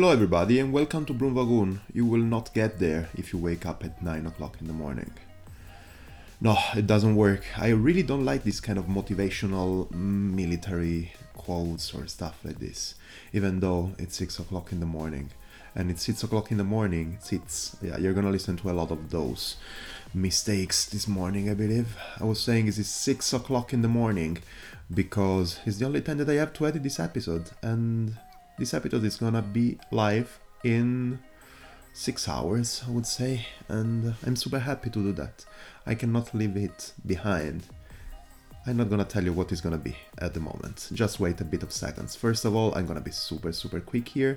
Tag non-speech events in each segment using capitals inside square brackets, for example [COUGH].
Hello, everybody, and welcome to Broomwagoon. You will not get there if you wake up at 9 o'clock in the morning. No, it doesn't work. I really don't like this kind of motivational mm, military quotes or stuff like this, even though it's 6 o'clock in the morning. And it's 6 o'clock in the morning, it's, yeah, you're gonna listen to a lot of those mistakes this morning, I believe. I was saying is it's 6 o'clock in the morning because it's the only time that I have to edit this episode, and this episode is gonna be live in six hours, I would say, and I'm super happy to do that. I cannot leave it behind. I'm not gonna tell you what it's gonna be at the moment. Just wait a bit of seconds. First of all, I'm gonna be super, super quick here.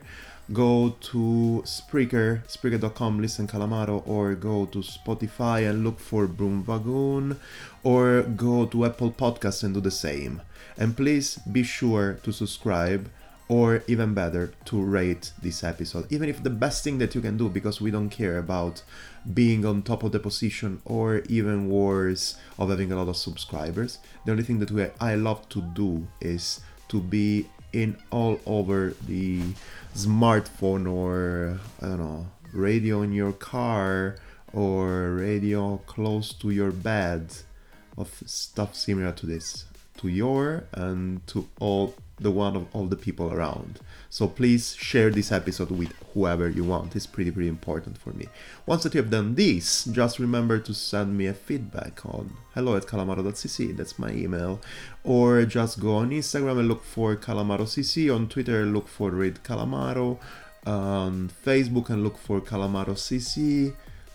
Go to Spreaker, Spreaker.com, listen Calamaro, or go to Spotify and look for Broomwagoon, or go to Apple Podcasts and do the same. And please be sure to subscribe or even better to rate this episode even if the best thing that you can do because we don't care about being on top of the position or even worse of having a lot of subscribers. The only thing that we, i love to do is to be in all over the smartphone or i don't know radio in your car or radio close to your bed of stuff similar to this to your and to all the one of all the people around. So please share this episode with whoever you want. It's pretty pretty important for me. Once that you have done this, just remember to send me a feedback on hello at calamaro.cc, that's my email. Or just go on Instagram and look for calamarocc, on Twitter look for Read Calamaro, on Facebook and look for calamarocc.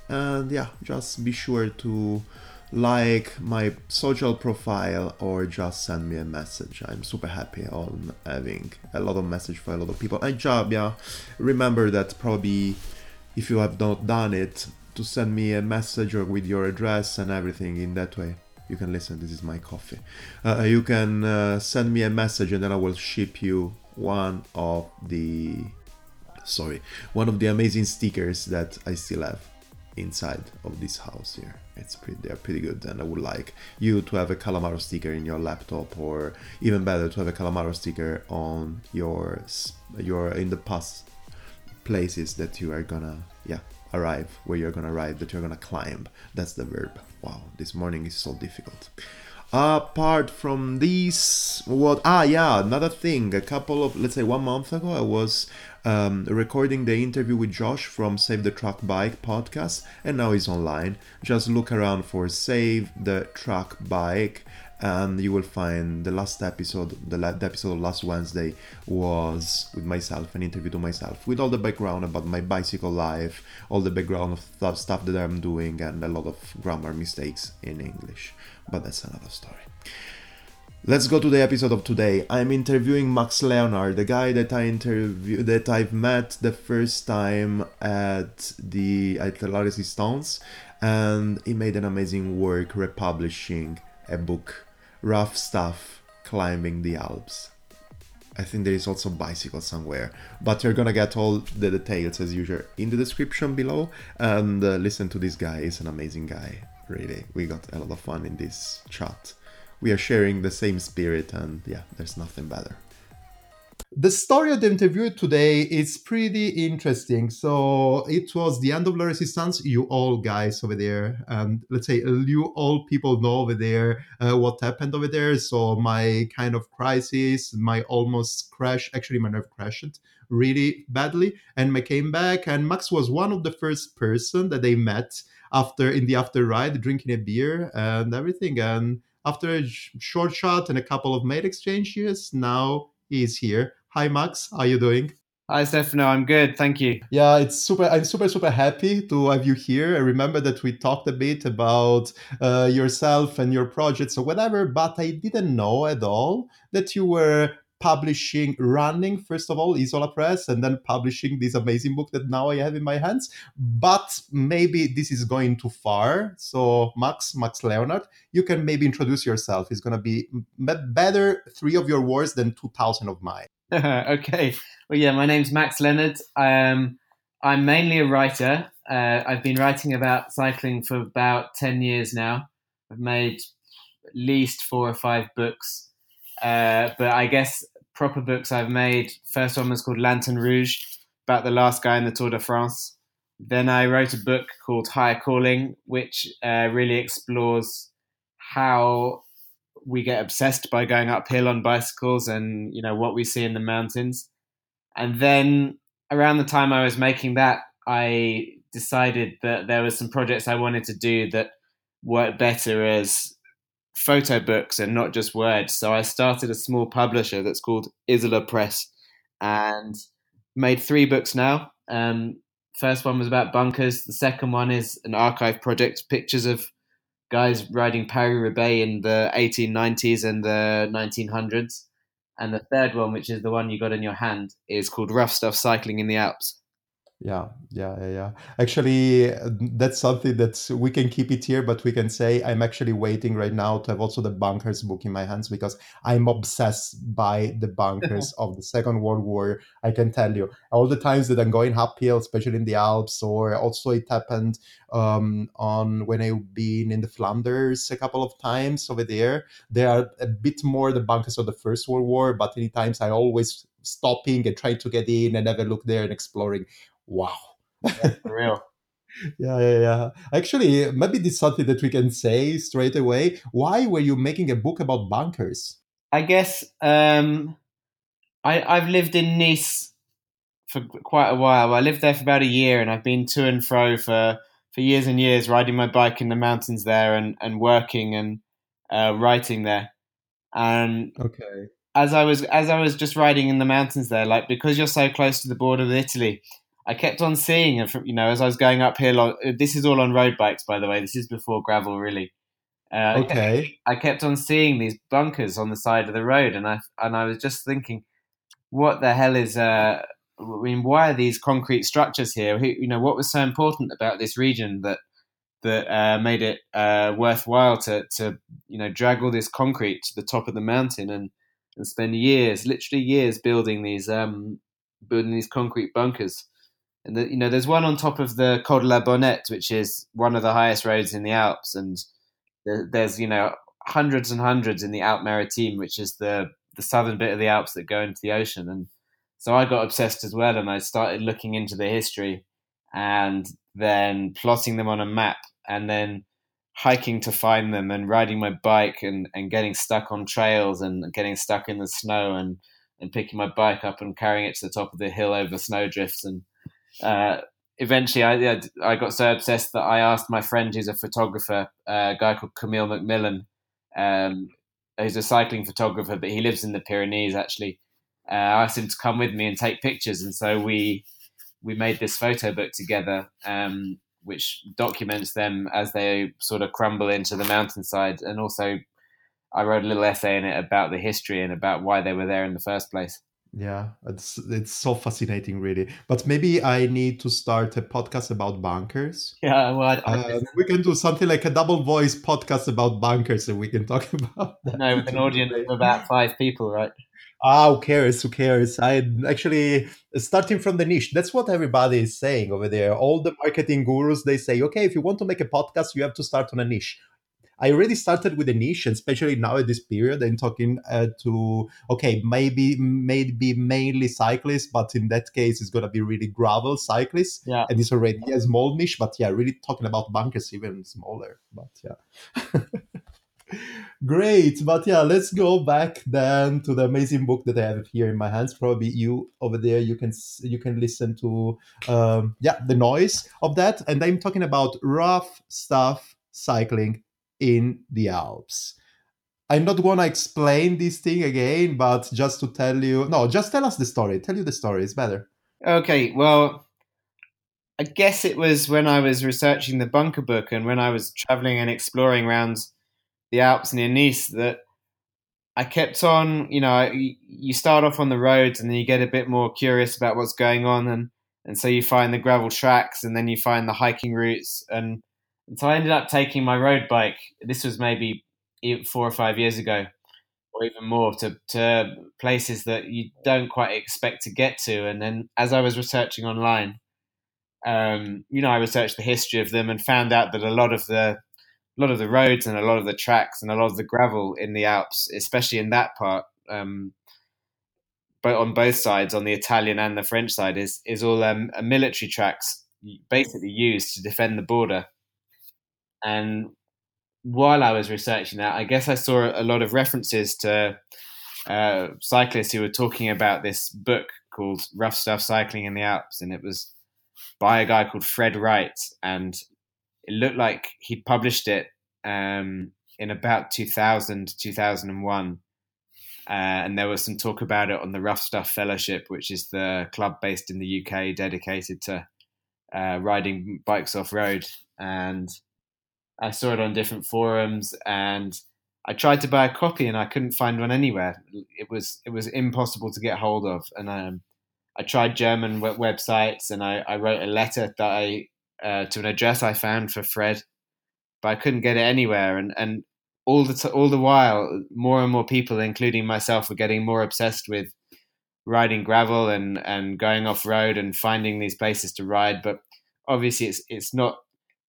And yeah, just be sure to like my social profile or just send me a message. I'm super happy on having a lot of message for a lot of people. And job, yeah, remember that probably if you have not done it, to send me a message or with your address and everything in that way. You can listen. This is my coffee. Uh, you can uh, send me a message and then I will ship you one of the sorry one of the amazing stickers that I still have inside of this house here. It's pretty, they're pretty good, and I would like you to have a Calamaro sticker in your laptop, or even better, to have a Calamaro sticker on your your in the past places that you are gonna yeah arrive, where you're gonna arrive, that you're gonna climb. That's the verb. Wow, this morning is so difficult. Apart from these, what? Ah, yeah, another thing. A couple of, let's say, one month ago, I was um, recording the interview with Josh from Save the Truck Bike podcast, and now he's online. Just look around for Save the Truck Bike, and you will find the last episode. The, la- the episode last Wednesday was with myself, an interview to myself, with all the background about my bicycle life, all the background of th- stuff that I'm doing, and a lot of grammar mistakes in English but that's another story. Let's go to the episode of today. I'm interviewing Max Leonard, the guy that I interview that I've met the first time at the at La Resistance, and he made an amazing work republishing a book, Rough Stuff, Climbing the Alps. I think there is also bicycle somewhere, but you're gonna get all the details as usual in the description below. And uh, listen to this guy; he's an amazing guy really. We got a lot of fun in this chat. We are sharing the same spirit, and yeah, there's nothing better. The story of the interview today is pretty interesting. So it was the end of La Resistance. You all guys over there, and let's say you all people know over there uh, what happened over there. So my kind of crisis, my almost crash. Actually, my nerve crashed really badly, and I came back. And Max was one of the first person that they met after in the after ride, drinking a beer and everything. And after a short shot and a couple of mail exchanges, now he's here. Hi, Max. How are you doing? Hi, Stefano. I'm good. Thank you. Yeah, it's super. I'm super, super happy to have you here. I remember that we talked a bit about uh, yourself and your projects or whatever, but I didn't know at all that you were publishing, running, first of all, Isola Press, and then publishing this amazing book that now I have in my hands. But maybe this is going too far. So, Max, Max Leonard, you can maybe introduce yourself. It's going to be better three of your words than 2,000 of mine. [LAUGHS] okay. Well, yeah, my name's Max Leonard. Um, I'm mainly a writer. Uh, I've been writing about cycling for about 10 years now. I've made at least four or five books. Uh, but I guess proper books I've made. First one was called Lanterne Rouge, about the last guy in the Tour de France. Then I wrote a book called Higher Calling, which uh, really explores how we get obsessed by going uphill on bicycles and you know what we see in the mountains. And then around the time I was making that, I decided that there were some projects I wanted to do that worked better as photo books and not just words. So I started a small publisher that's called Isola Press and made three books now. Um, first one was about bunkers. The second one is an archive project, pictures of guys riding Paris Roubaix in the 1890s and the 1900s. And the third one, which is the one you got in your hand, is called Rough Stuff Cycling in the Alps. Yeah, yeah, yeah, yeah. Actually, that's something that we can keep it here, but we can say I'm actually waiting right now to have also the bunkers book in my hands because I'm obsessed by the bunkers [LAUGHS] of the Second World War. I can tell you all the times that I'm going uphill, especially in the Alps, or also it happened um, on when I've been in the Flanders a couple of times over there. They are a bit more the bunkers of the First World War, but many times I always stopping and trying to get in and have a look there and exploring wow. Yeah, for real. [LAUGHS] yeah, yeah, yeah. Actually, maybe this is something that we can say straight away. Why were you making a book about bunkers? I guess um, I, I've lived in Nice for quite a while. I lived there for about a year, and I've been to and fro for for years and years, riding my bike in the mountains there, and and working and uh, writing there. And okay, as I was as I was just riding in the mountains there, like because you're so close to the border with Italy, I kept on seeing you know, as I was going uphill. On, this is all on road bikes, by the way. This is before gravel, really. Uh, okay. I kept on seeing these bunkers on the side of the road, and I and I was just thinking, what the hell is? Uh, I mean, why are these concrete structures here? You know, what was so important about this region that that uh, made it uh, worthwhile to to you know drag all this concrete to the top of the mountain and and spend years, literally years, building these um, building these concrete bunkers. The, you know, there's one on top of the Col de la Bonnette, which is one of the highest roads in the Alps, and there's you know hundreds and hundreds in the Alpes Maritimes, which is the the southern bit of the Alps that go into the ocean. And so I got obsessed as well, and I started looking into the history, and then plotting them on a map, and then hiking to find them, and riding my bike, and and getting stuck on trails, and getting stuck in the snow, and and picking my bike up and carrying it to the top of the hill over snowdrifts and uh, eventually I, I got so obsessed that I asked my friend who's a photographer, uh, a guy called Camille McMillan, um, who's a cycling photographer, but he lives in the Pyrenees actually. Uh, I asked him to come with me and take pictures, and so we we made this photo book together, um, which documents them as they sort of crumble into the mountainside, and also I wrote a little essay in it about the history and about why they were there in the first place. Yeah, it's it's so fascinating, really. But maybe I need to start a podcast about bankers [LAUGHS] Yeah, well, uh, we can do something like a double voice podcast about bankers and we can talk [LAUGHS] about that. No, with an audience of about five people, right? Ah, who cares? Who cares? I actually starting from the niche. That's what everybody is saying over there. All the marketing gurus they say, okay, if you want to make a podcast, you have to start on a niche. I already started with a niche, and especially now at this period, I'm talking uh, to okay, maybe maybe mainly cyclists, but in that case, it's gonna be really gravel cyclists. Yeah, and it's already a small niche, but yeah, really talking about bunkers even smaller. But yeah. [LAUGHS] Great, but yeah, let's go back then to the amazing book that I have here in my hands. Probably you over there, you can you can listen to um, yeah the noise of that. And I'm talking about rough stuff cycling in the Alps. I'm not to explain this thing again, but just to tell you, no, just tell us the story. Tell you the story. It's better. Okay. Well, I guess it was when I was researching the bunker book and when I was traveling and exploring around the Alps near Nice that I kept on, you know, you start off on the roads and then you get a bit more curious about what's going on and and so you find the gravel tracks and then you find the hiking routes and and so I ended up taking my road bike. This was maybe four or five years ago, or even more, to, to places that you don't quite expect to get to. And then as I was researching online, um, you know, I researched the history of them and found out that a lot of the a lot of the roads and a lot of the tracks and a lot of the gravel in the Alps, especially in that part, um, but on both sides, on the Italian and the French side, is is all um, military tracks basically used to defend the border. And while I was researching that, I guess I saw a lot of references to uh, cyclists who were talking about this book called Rough Stuff Cycling in the Alps, and it was by a guy called Fred Wright, and it looked like he'd published it um, in about 2000, 2001. Uh, and there was some talk about it on the Rough Stuff Fellowship, which is the club based in the UK dedicated to uh, riding bikes off road. And I saw it on different forums, and I tried to buy a copy, and I couldn't find one anywhere. It was it was impossible to get hold of, and um, I tried German websites, and I, I wrote a letter that I uh, to an address I found for Fred, but I couldn't get it anywhere. And and all the t- all the while, more and more people, including myself, were getting more obsessed with riding gravel and and going off road and finding these places to ride. But obviously, it's it's not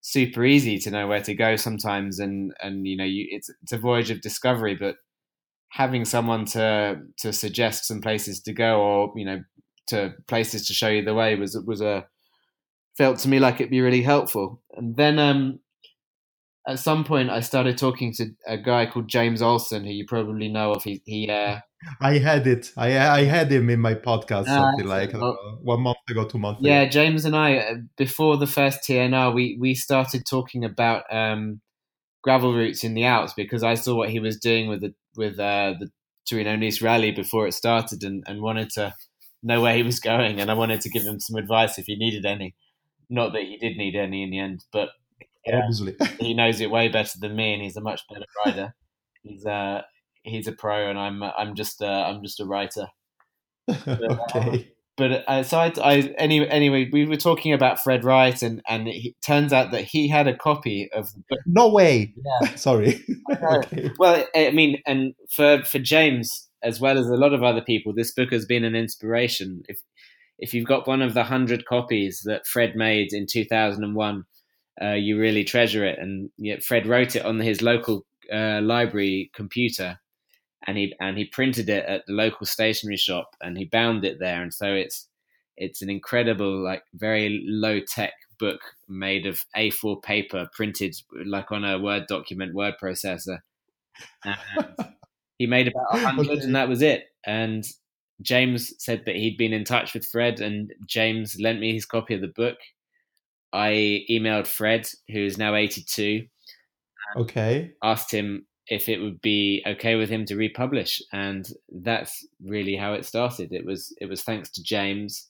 super easy to know where to go sometimes, and and you know, you, it's it's a voyage of discovery. But having someone to to suggest some places to go, or you know, to places to show you the way was was a felt to me like it'd be really helpful. And then um, at some point I started talking to a guy called James Olsen, who you probably know of. He, he uh, I had it. I I had him in my podcast uh, something like uh, one month ago, two months ago. yeah, ago. James and I uh, before the first TNR, we we started talking about um, gravel routes in the Alps because I saw what he was doing with the with uh, the Torino Nice Rally before it started, and, and wanted to know where he was going, and I wanted to give him some advice if he needed any. Not that he did need any in the end, but yeah, Obviously. he knows it way better than me, and he's a much better rider. he's a uh, he's a pro, and I'm I'm just uh, I'm just a writer. [LAUGHS] But, okay. Um, but uh, so I, I anyway, anyway, we were talking about Fred Wright, and and it turns out that he had a copy of. The book. No way. Yeah. [LAUGHS] Sorry. [LAUGHS] okay. Well, I mean, and for for James as well as a lot of other people, this book has been an inspiration. If if you've got one of the hundred copies that Fred made in two thousand and one uh, you really treasure it. And yet Fred wrote it on his local uh, library computer, and he and he printed it at the local stationery shop, and he bound it there. And so it's it's an incredible, like very low tech book made of A4 paper, printed like on a Word document, word processor. And [LAUGHS] he made about a hundred, okay. and that was it. And James said that he'd been in touch with Fred, and James lent me his copy of the book I emailed Fred, who is now 82. Okay. Asked him if it would be okay with him to republish, and that's really how it started. It was it was thanks to James,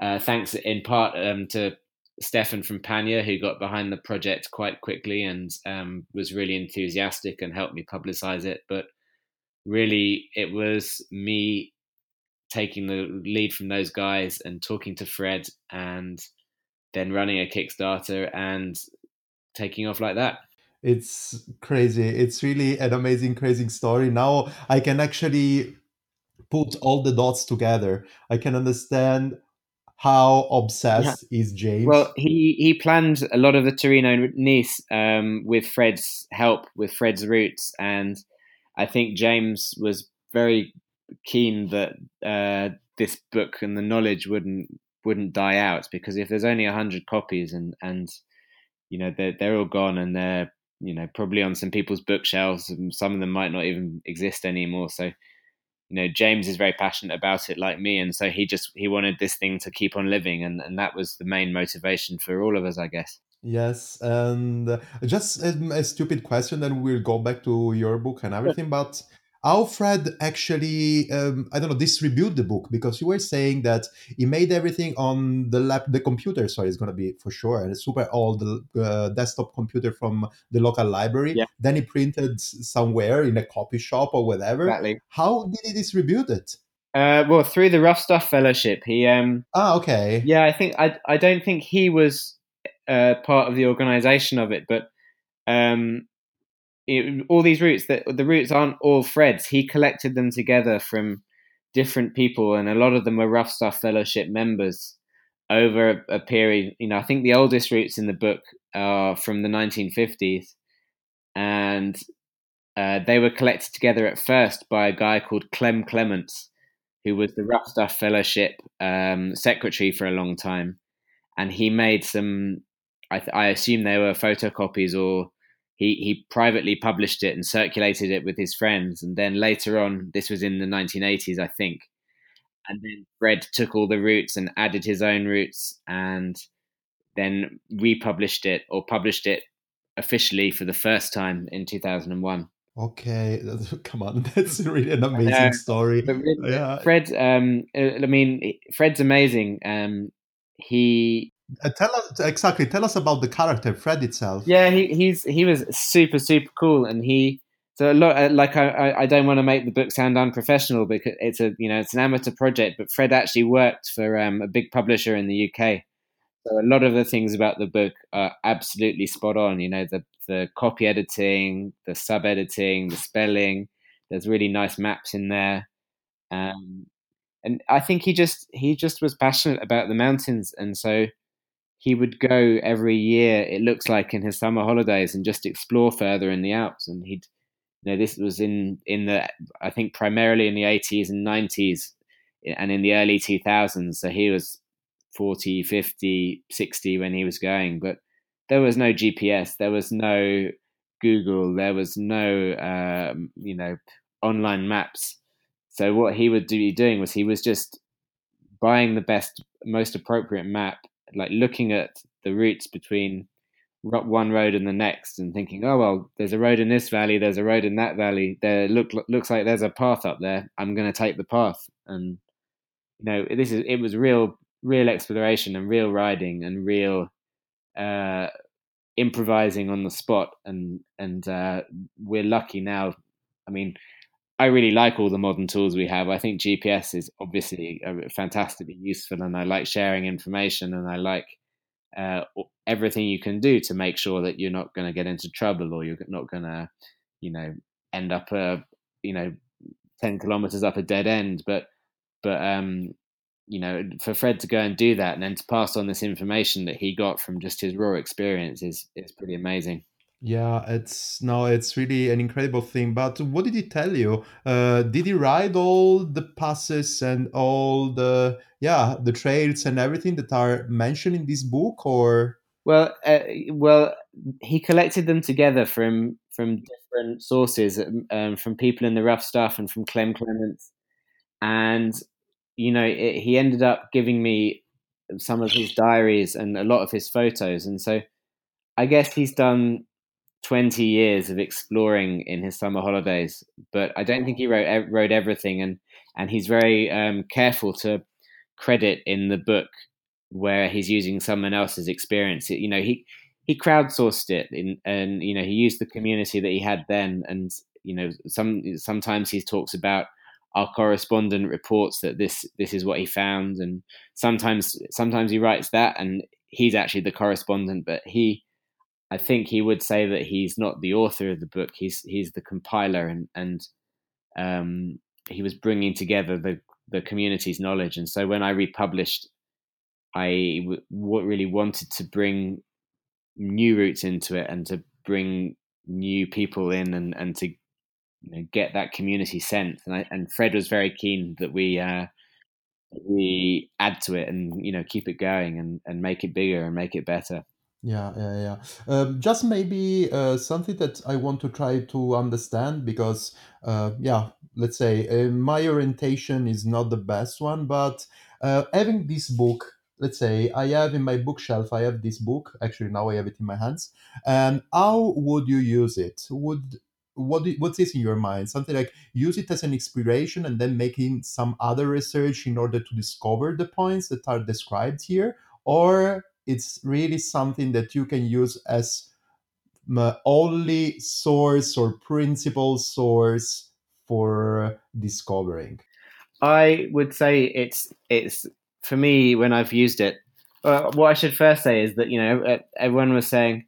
uh, thanks in part um, to Stefan from Pannier, who got behind the project quite quickly and um, was really enthusiastic and helped me publicize it. But really, it was me taking the lead from those guys and talking to Fred and then running a Kickstarter and taking off like that. It's crazy. It's really an amazing, crazy story. Now I can actually put all the dots together. I can understand how obsessed yeah. is James. Well, he he planned a lot of the Torino Nice um, with Fred's help, with Fred's routes, and I think James was very keen that uh, this book and the knowledge wouldn't wouldn't die out because if there's only 100 copies and and you know they're, they're all gone and they're you know probably on some people's bookshelves and some of them might not even exist anymore. So you know james is very passionate about it like me and so he just he wanted this thing to keep on living and and that was the main motivation for all of us i guess. Yes and uh, just a, a stupid question then we'll go back to your book and everything but Alfred actually, um, I don't know, distribute the book because you were saying that he made everything on the lap, the computer. Sorry, it's gonna be for sure a super old uh, desktop computer from the local library. Yeah. Then he printed somewhere in a copy shop or whatever. Exactly. How did he distribute it? Uh, well, through the Rough Stuff Fellowship. He. Um, ah, okay. Yeah, I think I. I don't think he was uh, part of the organization of it, but um, all these routes that the routes aren't all Fred's. He collected them together from different people, and a lot of them were Rough Stuff Fellowship members over a, a period. You know, I think the oldest routes in the book are from the 1950s, and uh, they were collected together at first by a guy called Clem Clements, who was the Rough Stuff Fellowship um, secretary for a long time, and he made some. I, th- I assume they were photocopies, or he he privately published it and circulated it with his friends, and then later on, this was in the 1980s, I think, and then Fred took all the routes and added his own routes, and then republished it or published it officially for the first time in 2001. Okay, [LAUGHS] come on, [LAUGHS] that's really an amazing story. yeah. Fred, um, uh, I mean, Fred's amazing. Um, he uh, tell us exactly. Tell us about the character, Fred itself. Yeah, he he's he was super super cool, and he so look uh, like I I don't want to make the book sound unprofessional because it's a you know it's an amateur project, but Fred actually worked for um, a big publisher in the UK. So a lot of the things about the book are absolutely spot on. You know the the copy editing, the sub editing, the spelling. There's really nice maps in there, um, and I think he just he just was passionate about the mountains, and so he would go every year. It looks like in his summer holidays and just explore further in the Alps, and he'd you know this was in in the I think primarily in the 80s and 90s and in the early 2000s. So he was 40, 50, 60 when he was going, but there was no GPS, there was no Google, there was no um, you know online maps. So what he would be doing was he was just buying the best, most appropriate map, like looking at the routes between one road and the next, and thinking, oh well, there's a road in this valley, there's a road in that valley. There look looks like there's a path up there. I'm going to take the path, and you know this is it was real, real exploration and real riding and real uh, improvising on the spot, and and uh, we're lucky now. I mean, I really like all the modern tools we have. I think GPS is obviously fantastically useful, and I like sharing information, and I like uh, everything you can do to make sure that you're not going to get into trouble or you're not going to, you know, end up a, you know, ten kilometers up a dead end. But, but um, you know, for Fred to go and do that and then to pass on this information that he got from just his raw experience is is pretty amazing. Yeah, it's no, it's really an incredible thing. But what did he tell you? Uh, did he ride all the passes and all the yeah the trails and everything that are mentioned in this book, or? Well, uh, well, he collected them together from from different sources, um, from people in the rough stuff and from Clem Clements, and you know, it, he ended up giving me some of his diaries and a lot of his photos, and so I guess he's done 20 years of exploring in his summer holidays, but I don't think he wrote wrote everything, and and he's very um, careful to credit in the book where he's using someone else's experience. You know, he he crowdsourced it, in, and you know he used the community that he had then, and you know some sometimes he talks about our correspondent reports that this this is what he found, and sometimes sometimes he writes that, and he's actually the correspondent, but he I think he would say that he's not the author of the book. He's he's the compiler, and and um, he was bringing together the the community's knowledge. And so when I republished, I w- really wanted to bring new routes into it and to bring new people in and and to you know, get that community sense. And I, and Fred was very keen that we. Uh, we add to it and you know keep it going and, and make it bigger and make it better yeah, yeah, yeah. Um, just maybe uh, something that I want to try to understand because, uh, yeah, let's say uh, my orientation is not the best one, but uh, having this book, let's say I have in my bookshelf, I have this book. Actually, now I have it in my hands. And how would you use it? Would what what is in your mind? Something like use it as an inspiration and then making some other research in order to discover the points that are described here, or it's really something that you can use as the only source or principal source for discovering. I would say it's it's for me when i've used it uh, what i should first say is that you know everyone was saying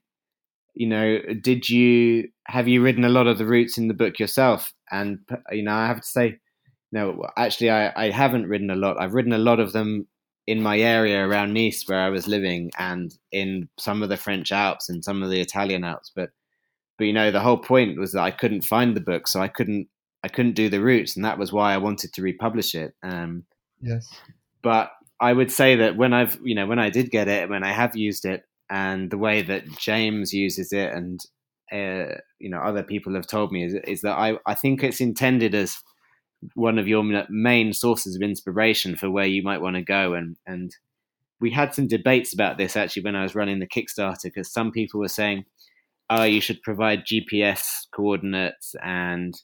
you know did you have you ridden a lot of the routes in the book yourself? And you know i have to say no actually i i haven't ridden a lot. I've ridden a lot of them in my area around Nice where I was living and in some of the French Alps and some of the Italian Alps. But but you know, the whole point was that I couldn't find the book, so I couldn't I couldn't do the routes, and that was why I wanted to republish it. Um, yes, but I would say that when I've you know when I did get it, when I have used it, and the way that James uses it, and uh, you know other people have told me is, is that I I think it's intended as one of your main sources of inspiration for where you might want to go, and and we had some debates about this actually when I was running the Kickstarter because some people were saying, "Oh, you should provide GPS coordinates," and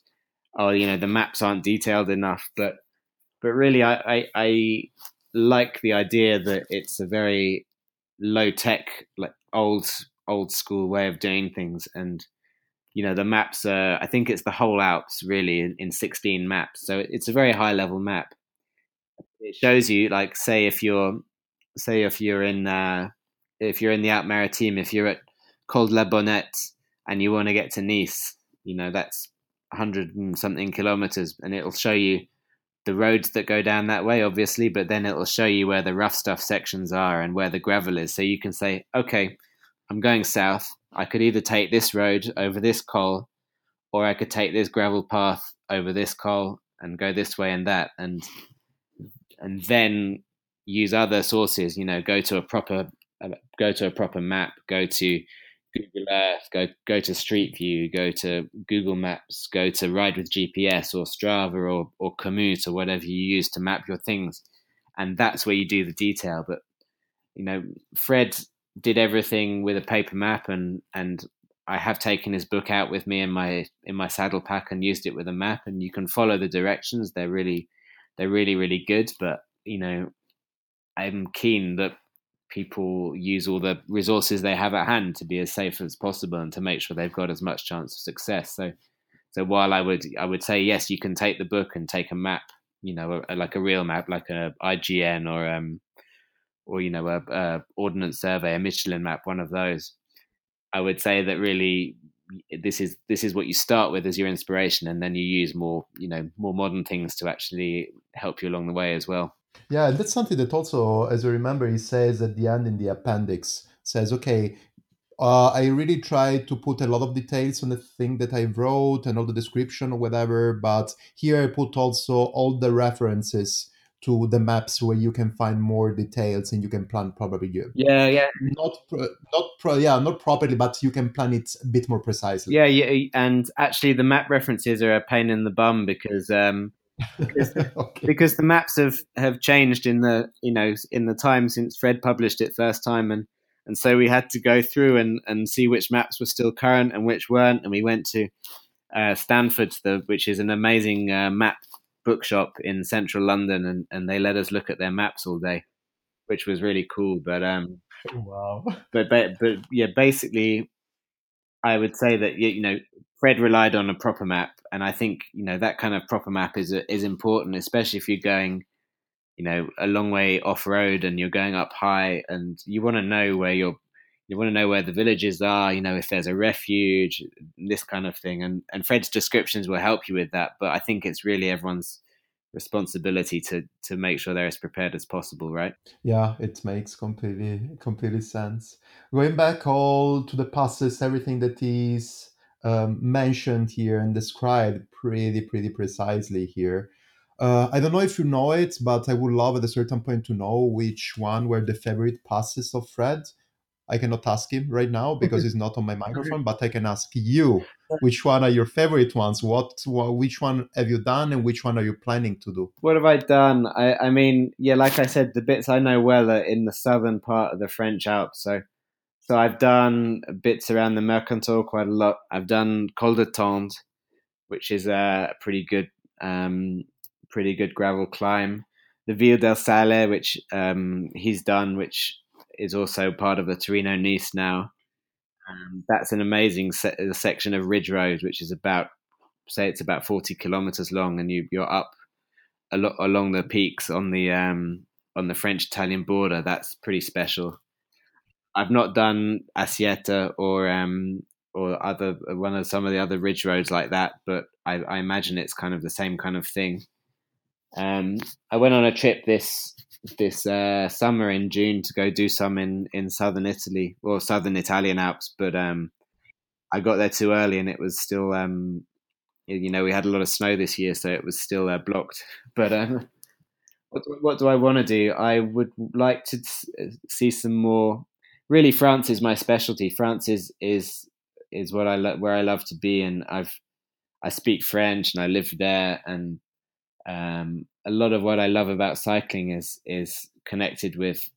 "Oh, you know, the maps aren't detailed enough." But but really, I I, I like the idea that it's a very low tech, like old old school way of doing things, and you know the maps are. I think it's the whole Alps really in, in 16 maps, so it's a very high level map. It shows you, like, say if you're say if you're in uh, if you're in the Alpes Maritime, if you're at Col de la Bonnette and you want to get to Nice, you know that's hundred and something kilometers, and it'll show you the roads that go down that way, obviously, but then it'll show you where the rough stuff sections are and where the gravel is. So you can say, okay, I'm going south. I could either take this road over this col, or I could take this gravel path over this col and go this way and that, and and then use other sources. You know, go to a proper uh, go to a proper map, go to Google Earth, go go to Street View, go to Google Maps, go to Ride with GPS or Strava or or Komoot or whatever you use to map your things, and that's where you do the detail. But you know, Fred did everything with a paper map, and and I have taken his book out with me in my in my saddle pack and used it with a map, and you can follow the directions. They're really they're really really good, but you know I'm keen that people use all the resources they have at hand to be as safe as possible and to make sure they've got as much chance of success. So, so while I would I would say yes, you can take the book and take a map, you know, a, like a real map, like a IGN or um or you know a, a ordnance survey, a Michelin map, one of those. I would say that really this is this is what you start with as your inspiration, and then you use more you know more modern things to actually help you along the way as well. Yeah, and that's something that also, as you remember, he says at the end in the appendix, says, okay, uh, I really tried to put a lot of details on the thing that I wrote and all the description or whatever, but here I put also all the references to the maps where you can find more details and you can plan probably yeah yeah not not pro, yeah not properly but you can plan it a bit more precisely yeah yeah and actually the map references are a pain in the bum because um because, [LAUGHS] okay. because the maps have have changed in the you know in the time since Fred published it first time and and so we had to go through and and see which maps were still current and which weren't and we went to uh, Stanford's the which is an amazing uh, map bookshop in central London and and they let us look at their maps all day which was really cool but um wow [LAUGHS] but but, but yeah basically I would say that you know Fred relied on a proper map, and I think you know that kind of proper map is is important, especially if you're going, you know, a long way off road and you're going up high, and you want to know where you're. You want to know where the villages are, you know, if there's a refuge, this kind of thing. And and Fred's descriptions will help you with that. But I think it's really everyone's responsibility to to make sure they're as prepared as possible right yeah it makes completely completely sense going back all to the passes everything that is um, mentioned here and described pretty pretty precisely here. Uh, I don't know if you know it, but I would love at a certain point to know which one were the favorite passes of Fred. I cannot ask him right now because he's not on my microphone, but I can ask you which one are your favorite ones. What, which one have you done, and which one are you planning to do? What have I done? I, I mean, yeah, like I said, the bits I know well are in the southern part of the French Alps. So so I've done bits around the Mercantour quite a lot. I've done Col de Tende, which is a pretty good, um, pretty good gravel climb. The Via del Sale, which um, he's done, which is also part of the Torino Nice now. Um, that's an amazing se- section of ridge road, which is about, say, it's about forty kilometers long, and you, you're up a lot along the peaks on the um, on the French Italian border. That's pretty special. I've not done Assietta or um, or other one of some of the other ridge roads like that, but I, I imagine it's kind of the same kind of thing. Um, I went on a trip this this uh, summer in June to go do some in, in southern Italy or southern Italian Alps, but um, I got there too early and it was still um, you know we had a lot of snow this year, so it was still uh, blocked. [LAUGHS] But um, what, what do I want to do? I would like to see some more. Really, France is my specialty. France is is is what I lo- where I love to be, and I've I speak French and I live there, and um, a lot of what I love about cycling is is connected with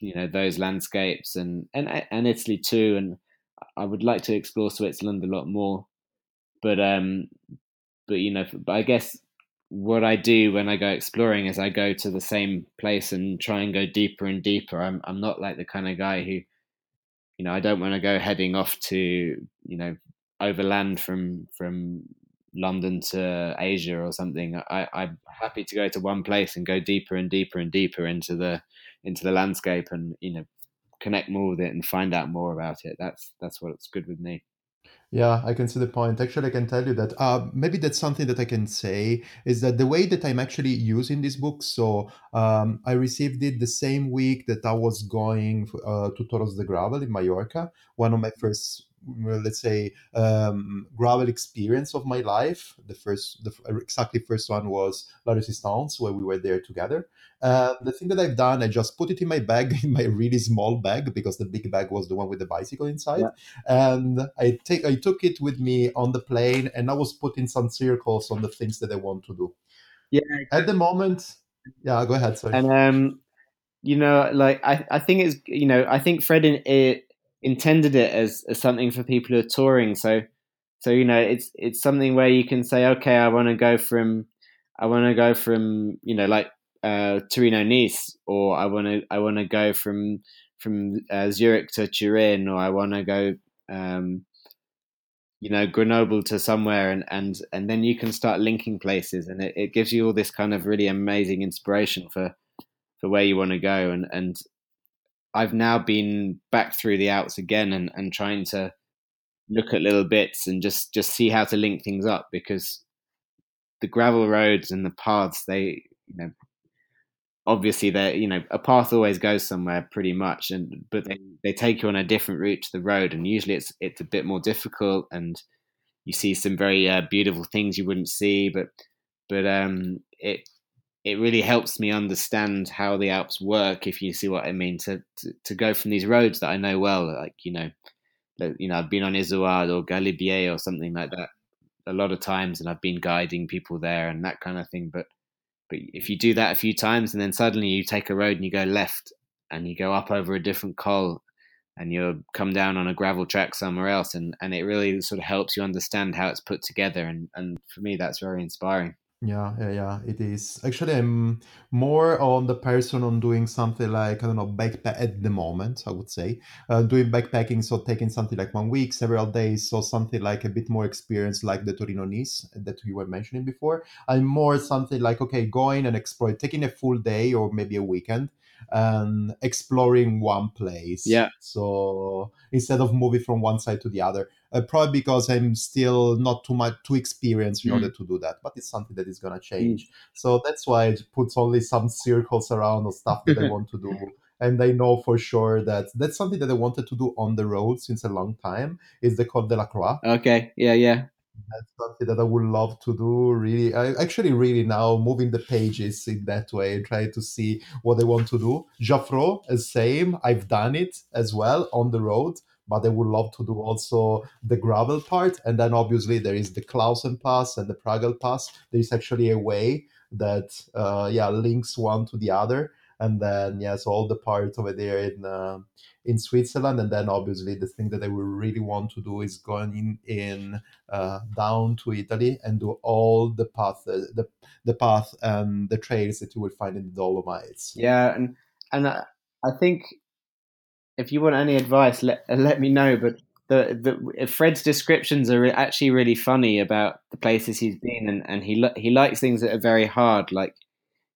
you know those landscapes and and and Italy too, and I would like to explore Switzerland a lot more, but um, but you know, but I guess what I do when I go exploring is I go to the same place and try and go deeper and deeper. I'm I'm not like the kind of guy who, you know, I don't want to go heading off to you know overland from from London to Asia or something. I, I'm happy to go to one place and go deeper and deeper and deeper into the into the landscape and you know connect more with it and find out more about it. That's that's what's good with me. Yeah, I can see the point. Actually, I can tell you that uh, maybe that's something that I can say is that the way that I'm actually using this book. So um, I received it the same week that I was going uh, to Toros de Gravel in Mallorca, one of my first let's say um, gravel experience of my life. The first, the exactly first one was La Resistance, where we were there together. Uh, the thing that I've done, I just put it in my bag, [LAUGHS] in my really small bag, because the big bag was the one with the bicycle inside, yeah. and I take I took it with me on the plane, and I was putting some circles on the things that I want to do. Yeah. At the moment, yeah, go ahead. Sorry. And um, you know, like I, I think it's you know, I think Fred in it intended it as, as something for people who are touring. So, so you know, it's it's something where you can say, okay, I want to go from, I want to go from, you know, like uh, Torino Nice, or I want to I want to go from from uh, Zurich to Turin, or I want to go, um, you know, Grenoble to somewhere, and and and then you can start linking places, and it, it gives you all this kind of really amazing inspiration for for where you want to go, and and I've now been back through the outs again and, and trying to look at little bits and just, just see how to link things up because the gravel roads and the paths, they, you know, obviously they you know, a path always goes somewhere pretty much and, but they, they take you on a different route to the road and usually it's, it's a bit more difficult and you see some very uh, beautiful things you wouldn't see, but, but, um, it, it really helps me understand how the Alps work, if you see what I mean. To, to, to go from these roads that I know well, like you know, you know, I've been on Izoard or Galibier or something like that a lot of times, and I've been guiding people there and that kind of thing. But but if you do that a few times, and then suddenly you take a road and you go left, and you go up over a different col, and you come down on a gravel track somewhere else, and and it really sort of helps you understand how it's put together. And and for me, that's very inspiring. Yeah, yeah, yeah, it is. Actually, I'm more on the person on doing something like, I don't know, backpack at the moment, I would say. Uh, doing backpacking, so taking something like one week, several days, so something like a bit more experience like the Torino Nice that you were mentioning before. I'm more something like, okay, going and explore, taking a full day or maybe a weekend and exploring one place. Yeah. So instead of moving from one side to the other, uh, probably because I'm still not too much too experienced in mm. order to do that. But it's something that is gonna change. Mm. So that's why it puts only some circles around the stuff that I want to do. [LAUGHS] And I know for sure that that's something that I wanted to do on the road since a long time. Is the Col de la Croix. Okay. Yeah. Yeah that's something that I would love to do. Really, I actually really now moving the pages in that way and try to see what I want to do. Jaffrou, the same. I've done it as well on the road, but I would love to do also the gravel part. And then obviously there is the Klausen Pass and the Pragel Pass. There is actually a way that uh, yeah links one to the other and then yes, all the parts over there in uh, in Switzerland, and then obviously the thing that I would really want to do is going in, in uh, down to Italy and do all the path, uh, the the path and the trails that you will find in the Dolomites. Yeah, and and I, I think if you want any advice, let let me know. But the, the Fred's descriptions are actually really funny about the places he's been, and, and he he likes things that are very hard. Like,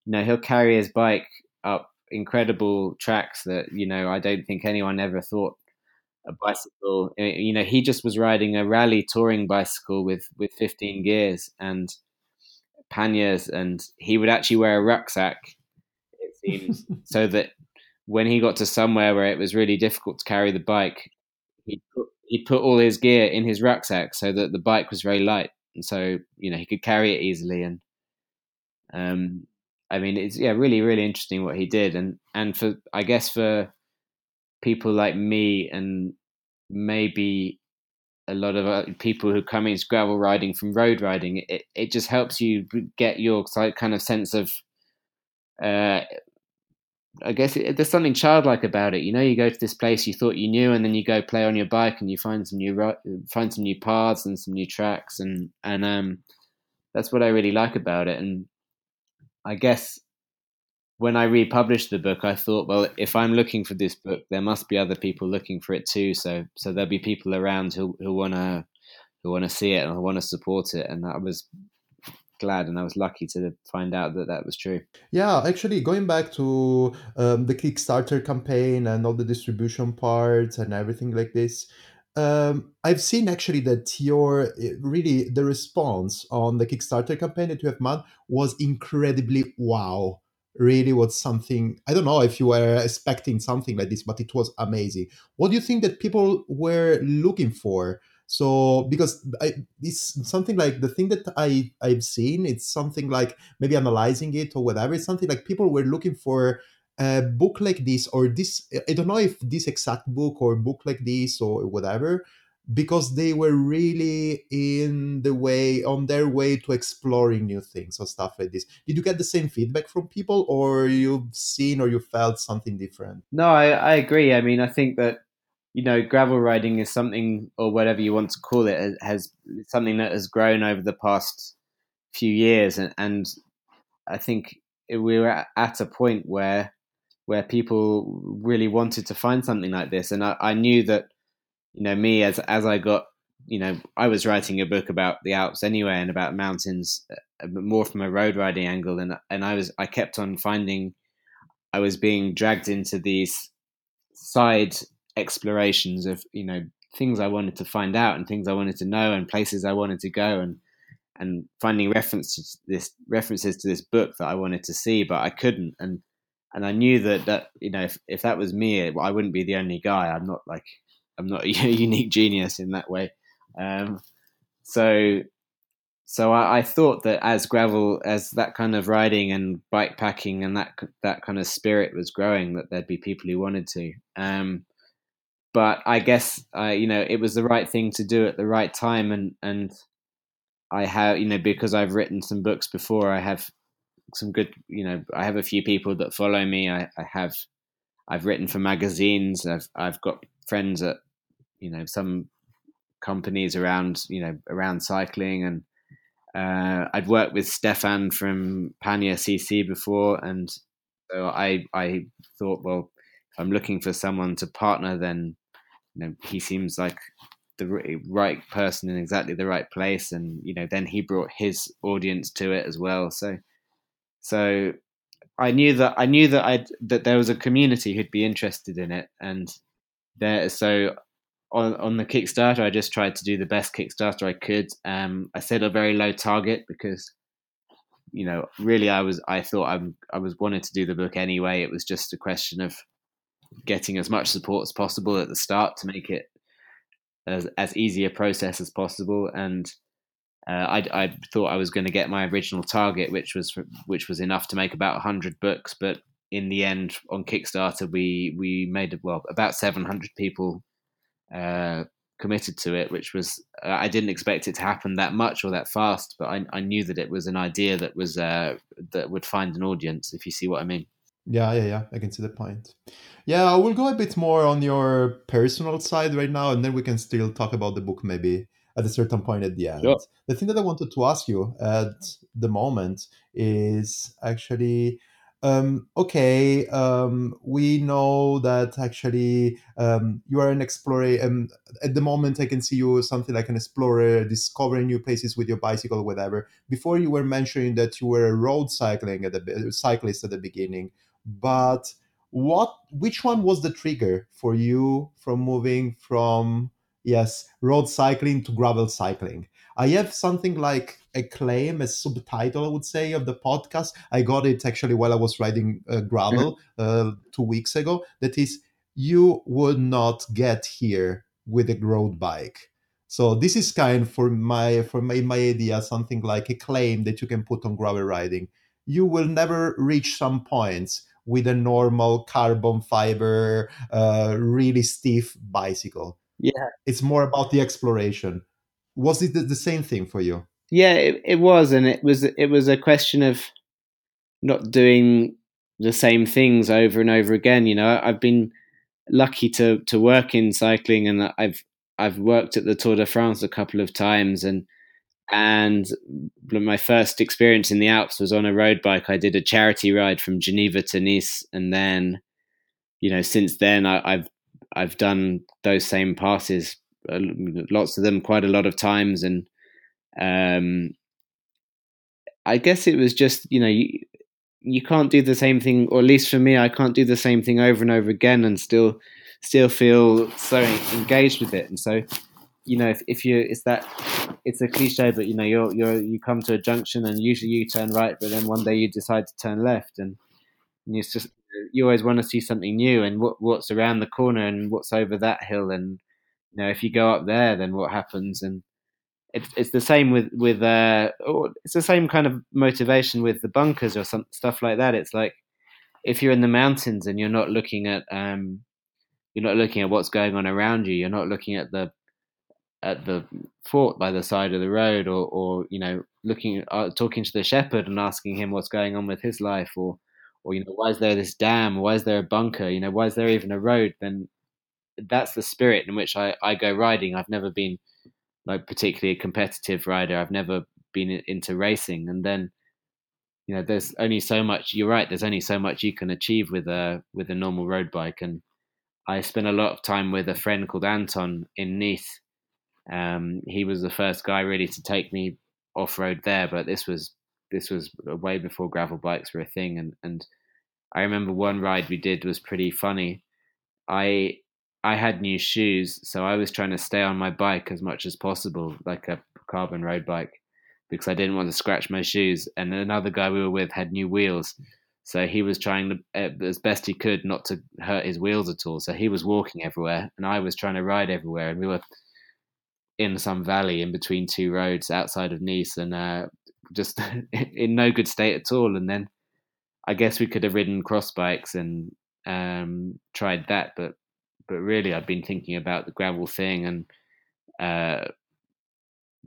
you know, he'll carry his bike up incredible tracks that you know I don't think anyone ever thought a bicycle. Eh, you know, he just was riding a Raleigh touring bicycle with with 15 gears and panniers, and he would actually wear a rucksack. It seems [LAUGHS] so that when he got to somewhere where it was really difficult to carry the bike, he put he put all his gear in his rucksack so that the bike was very light. and so you know he could carry it easily. And um, I mean, it's yeah, really, really interesting what he did, and and for I guess for people like me and maybe a lot of uh, people who come into gravel riding from road riding, it, it just helps you get your kind of sense of uh, I guess it, there's something childlike about it. You know, you go to this place you thought you knew, and then you go play on your bike, and you find some new find some new paths and some new tracks, and and um, that's what I really like about it. And I guess when I republished the book, I thought, well, if I'm looking for this book, there must be other people looking for it too. So so there'll be people around who who wanna who wanna see it and who wanna support it, and I was glad and I was lucky to find out that that was true. Yeah, actually, going back to um, the Kickstarter campaign and all the distribution parts and everything like this, um, I've seen actually that your eh, really the response on the Kickstarter campaign that you have made was incredibly wow. Really was something I don't know if you were expecting something like this, but it was amazing. What do you think that people were looking for? So because I, it's something like the thing that I I've seen, it's something like maybe analyzing it or whatever. It's something like people were looking for a book like this or this. I don't know if this exact book or book like this or whatever, because they were really in the way on their way to exploring new things or stuff like this. Did you get the same feedback from people, or you've seen or you felt something different? No, I, I agree. I mean, I think that you know, gravel riding is something, or whatever you want to call it, has something that has grown over the past few years, and, and I think we were at a point where where people really wanted to find something like this, and I, I knew that, you know, me as as I got, you know, I was writing a book about the Alps anyway, and about mountains, uh, more from a road riding angle, and and I was I kept on finding I was being dragged into these side explorations of you know things I wanted to find out and things I wanted to know and places I wanted to go and and finding references this references to this book that I wanted to see but I couldn't. And and I knew that that you know if, if that was me I wouldn't be the only guy. I'm not like I'm not [LAUGHS] a unique genius in that way. Um, so so I, I, thought that as gravel as that kind of riding and bike packing and that that kind of spirit was growing that there'd be people who wanted to. Um, but I guess uh, you know it was the right thing to do at the right time, and and I have you know because I've written some books before, I have some good you know I have a few people that follow me. I, I have I've written for magazines. I've I've got friends at you know some companies around you know around cycling and uh, I'd worked with Stefan from Pannier CC before, and so I I thought, well, if I'm looking for someone to partner, then you know he seems like the right person in exactly the right place and you know then he brought his audience to it as well so so i knew that i knew that i that there was a community who'd be interested in it and there so on on the kickstarter i just tried to do the best kickstarter i could um i set a very low target because you know really i was i thought i'm i was wanted to do the book anyway it was just a question of getting as much support as possible at the start to make it as, as easy a process as possible. And I, I thought I was going to get my original target, which was which was enough to make about hundred books. But in the end, on Kickstarter, we we made well about seven hundred people uh, committed to it, which was uh, I didn't expect it to happen that much or that fast, but I, I knew that it was an idea that was uh, that would find an audience. If you see what I mean. Yeah, yeah, yeah. I can see the point. Yeah, we'll go a bit more on your personal side right now, and then we can still talk about the book maybe at a certain point at the end. Sure. The thing that I wanted to ask you at the moment is actually um, okay, um, we know that actually um, you are an explorer. Um, at the moment, I can see you something like an explorer, discovering new places with your bicycle, or whatever. Before you were mentioning that you were a road cycling at the cyclist at the beginning but what which one was the trigger for you from moving from yes road cycling to gravel cycling i have something like a claim a subtitle i would say of the podcast i got it actually while i was riding uh, gravel mm-hmm. uh, two weeks ago that is you would not get here with a road bike So this is kind for my for my, my idea something like a claim that you can put on gravel riding. You will never reach some points with a normal carbon fiber, uh, really stiff bicycle. Yeah, it's more about the exploration. Was it the, the same thing for you? Yeah, it, it was, and it was it was a question of not doing the same things over and over again. You know, I've been lucky to to work in cycling, and I've I've worked at the Tour de France a couple of times, and and my first experience in the Alps was on a road bike. I did a charity ride from Geneva to Nice, and then, you know, since then I, have I've done those same passes, uh, lots of them, quite a lot of times, and um, I guess it was just you know you, you can't do the same thing, or at least for me, I can't do the same thing over and over again and still still feel so engaged with it. And so, you know, if, if you it's that it's a cliche, but you know, you're you're you come to a junction and usually you turn right, but then one day you decide to turn left, and, and it's just you always want to see something new and what what's around the corner and what's over that hill, and you know, if you go up there, then what happens and it's it's the same with with uh, it's the same kind of motivation with the bunkers or some stuff like that. It's like if you're in the mountains and you're not looking at um, you're not looking at what's going on around you. You're not looking at the at the fort by the side of the road, or or you know looking uh, talking to the shepherd and asking him what's going on with his life, or or you know why is there this dam? Why is there a bunker? You know why is there even a road? Then that's the spirit in which I, I go riding. I've never been like particularly a competitive rider. I've never been into racing, and then you know there's only so much. You're right. There's only so much you can achieve with a with a normal road bike, and I spent a lot of time with a friend called Anton in Nice. Um, he was the first guy really to take me off road there, but this was this was way before gravel bikes were a thing, and and I remember one ride we did was pretty funny. I I had new shoes, so I was trying to stay on my bike as much as possible, like a carbon road bike, because I didn't want to scratch my shoes. And another guy we were with had new wheels, so he was trying to, eh, as best he could not to hurt his wheels at all. So he was walking everywhere, and I was trying to ride everywhere. And we were in some valley in between two roads outside of Nice, and uh, just [LAUGHS] in no good state at all. And then I guess we could have ridden cross bikes and um, tried that, but but really I've been thinking about the gravel thing and uh,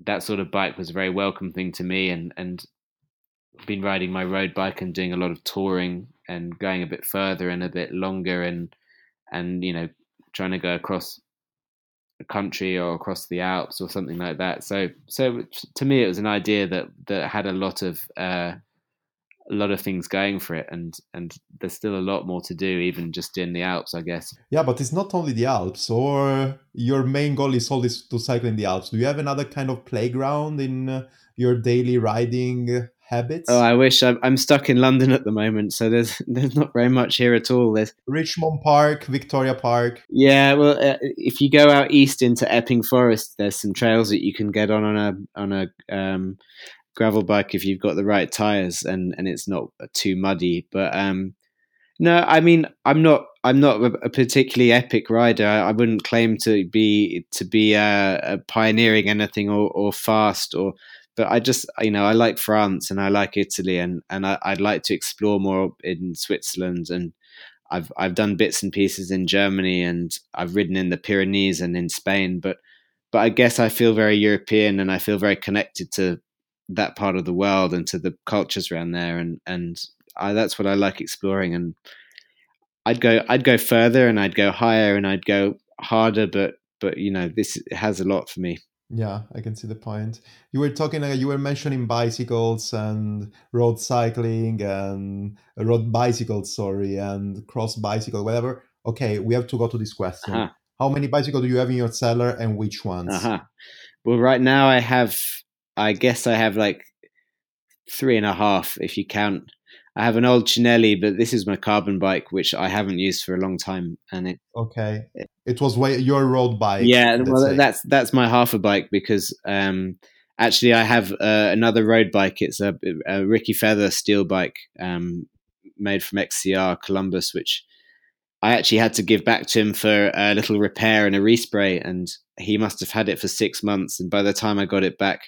that sort of bike was a very welcome thing to me and and been riding my road bike and doing a lot of touring and going a bit further and a bit longer and and you know trying to go across a country or across the Alps or something like that. So so to me it was an idea that that had a lot of uh, a lot of things going for it and and there's still a lot more to do even just in the alps i guess. Yeah but it's not only the alps or your main goal is always to cycle in the alps. Do you have another kind of playground in uh, your daily riding habits? Oh i wish. I'm, I'm stuck in london at the moment so there's [LAUGHS] there's not very much here at all. There's richmond park victoria park. Yeah well uh, if you go out east into epping forest there's some trails that you can get on on a on a um, gravel bike if you've got the right tires and and it's not too muddy. But um, no, I mean I'm not I'm not a particularly epic rider. I, I wouldn't claim to be to be uh, pioneering anything or, or fast or. But I just you know I like France and I like Italy and and I, I'd like to explore more in Switzerland and I've I've done bits and pieces in Germany and I've ridden in the Pyrenees and in Spain, but but I guess I feel very European and I feel very connected to that part of the world and to the cultures around there. And and I, that's what I like exploring. And I'd go I'd go further and I'd go higher and I'd go harder but but you know this has a lot for me. Yeah I can see the point. You were talking uh, you were mentioning bicycles and road cycling and uh, road bicycles sorry and cross bicycle whatever. Okay we have to go to this question. Uh-huh. how many bicycles do you have in your cellar and which ones? Uh-huh. well right now I have I guess I have like three and a half if you count. I have an old Cinelli, but this is my carbon bike, which I haven't used for a long time, and it. Okay, it, it was way, your road bike. Yeah, well, say. that's that's my half a bike because um, actually I have uh, another road bike. It's a, a Ricky Feather steel bike um, made from XCR Columbus, which I actually had to give back to him for a little repair and a respray, and he must have had it for six months. And by the time I got it back,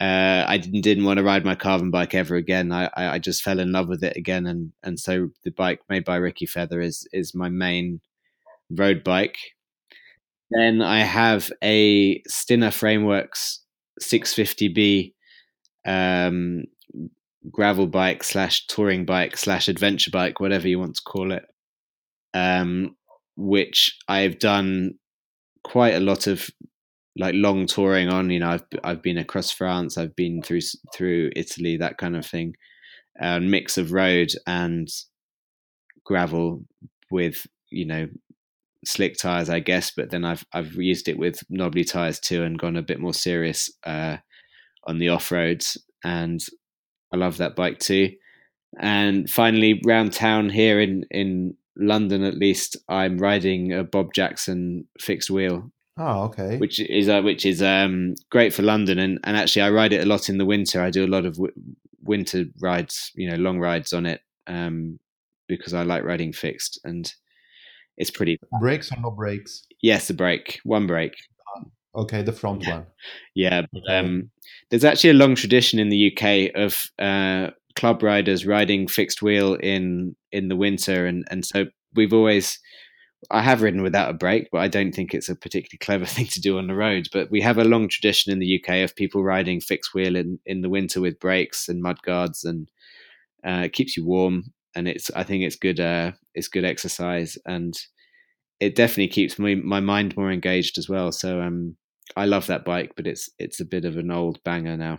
uh, I didn't, didn't want to ride my carbon bike ever again. I, I just fell in love with it again, and and so the bike made by Ricky Feather is is my main road bike. Then I have a Stinner Frameworks 650B um, gravel bike slash touring bike slash adventure bike, whatever you want to call it, um, which I've done quite a lot of like long touring on. You know, I've I've been across France, I've been through through Italy, that kind of thing. A uh, mix of road and gravel with you know slick tires, I guess. But then I've I've used it with knobbly tires too, and gone a bit more serious uh, on the off roads. And I love that bike too. And finally, round town here in in London, at least, I'm riding a Bob Jackson fixed wheel. Oh, okay. Which is uh, which is um, great for London, and and actually I ride it a lot in the winter. I do a lot of w- winter rides, you know, long rides on it, um, because I like riding fixed, and it's pretty. Brakes or no brakes? Yes, a brake, one brake. Okay, the front one. Yeah, okay. um, there's actually a long tradition in the UK of uh, club riders riding fixed wheel in in the winter, and and so we've always. I have ridden without a brake, but I don't think it's a particularly clever [LAUGHS] thing to do on the roads. But we have a long tradition in the UK of people riding fixed wheel in, in the winter with brakes and mud guards, and uh, it keeps you warm. And it's I think it's good uh, it's good exercise, and it definitely keeps my my mind more engaged as well. So um, I love that bike, but it's it's a bit of an old banger now.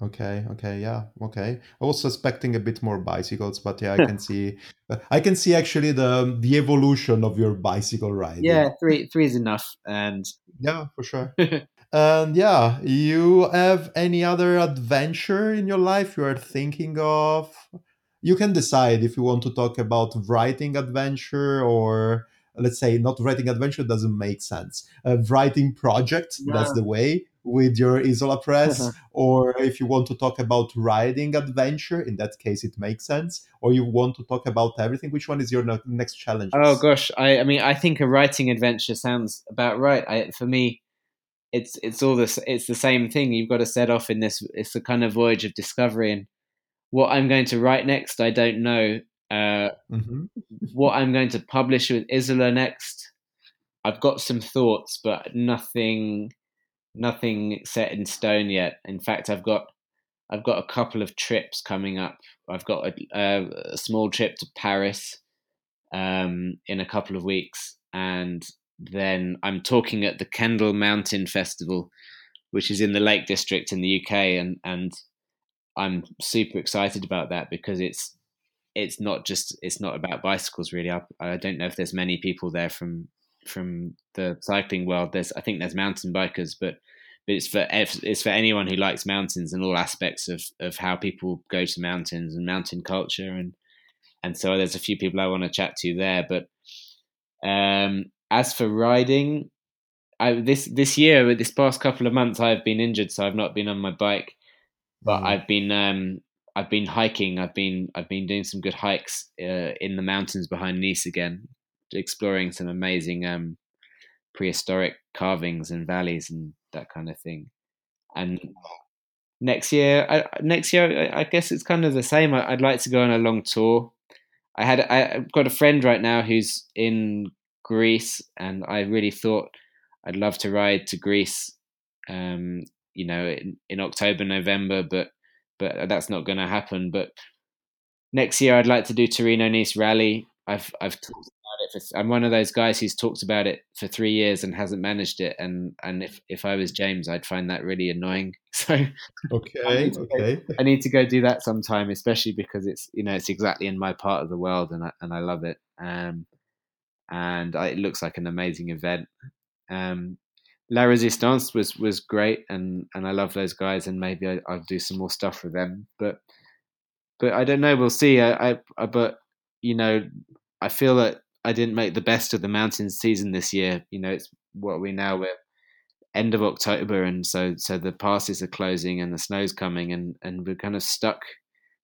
Okay, okay, yeah, okay. I was suspecting a bit more bicycles, but yeah, I [LAUGHS] can see, I can see actually the the evolution of your bicycle riding. Yeah, three three is enough, and yeah, for sure. [LAUGHS] and yeah, you have any other adventure in your life you are thinking of? You can decide if you want to talk about writing adventure or let's say not writing adventure doesn't make sense uh, writing project yeah. that's the way with your isola press uh-huh. or if you want to talk about riding adventure in that case it makes sense or you want to talk about everything which one is your next challenge oh gosh I, I mean i think a writing adventure sounds about right I, for me it's it's all this it's the same thing you've got to set off in this it's a kind of voyage of discovery and what i'm going to write next i don't know uh, mm-hmm. what I'm going to publish with Isola next, I've got some thoughts, but nothing, nothing set in stone yet. In fact, I've got, I've got a couple of trips coming up. I've got a, a, a small trip to Paris um, in a couple of weeks, and then I'm talking at the Kendal Mountain Festival, which is in the Lake District in the UK, and and I'm super excited about that because it's it's not just it's not about bicycles really. I, I don't know if there's many people there from from the cycling world. There's I think there's mountain bikers, but but it's for it's for anyone who likes mountains and all aspects of of how people go to mountains and mountain culture and and so there's a few people I want to chat to there. But um, as for riding, I, this this year, this past couple of months, I've been injured, so I've not been on my bike. But mm. I've been um, I've been hiking. I've been I've been doing some good hikes uh, in the mountains behind Nice again, exploring some amazing um, prehistoric carvings and valleys and that kind of thing. And next year, I, next year, I, I, guess it's kind of the same. I, would like to go on a long tour. I had I, I've got a friend right now who's in Greece, and I really thought I'd love to ride to Greece. Um, you know, in, in October, November, but but that's not going to happen. But next year, I'd like to do Torino Nice Rally. I've I've talked. For, I'm one of those guys who's talked about it for three years and hasn't managed it. And and if if I was James, I'd find that really annoying. [LAUGHS] So okay, I okay, go, I need to go do that sometime, especially because it's you know it's exactly in my part of the world, and I and I love it. Um, and I, it looks like an amazing event. Um, La Resistance was was great, and and I love those guys, and maybe I, will do some more stuff with them. But but I don't know. We'll see. I, I, I but you know I feel that I didn't make the best of the mountain season this year. You know, it's what we now we're end of October, and so so the passes are closing and the snow's coming, and and we're kind of stuck.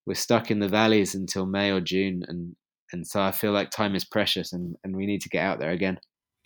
We're stuck in the valleys until May or June, and and so I feel like time is precious, and and we need to get out there again.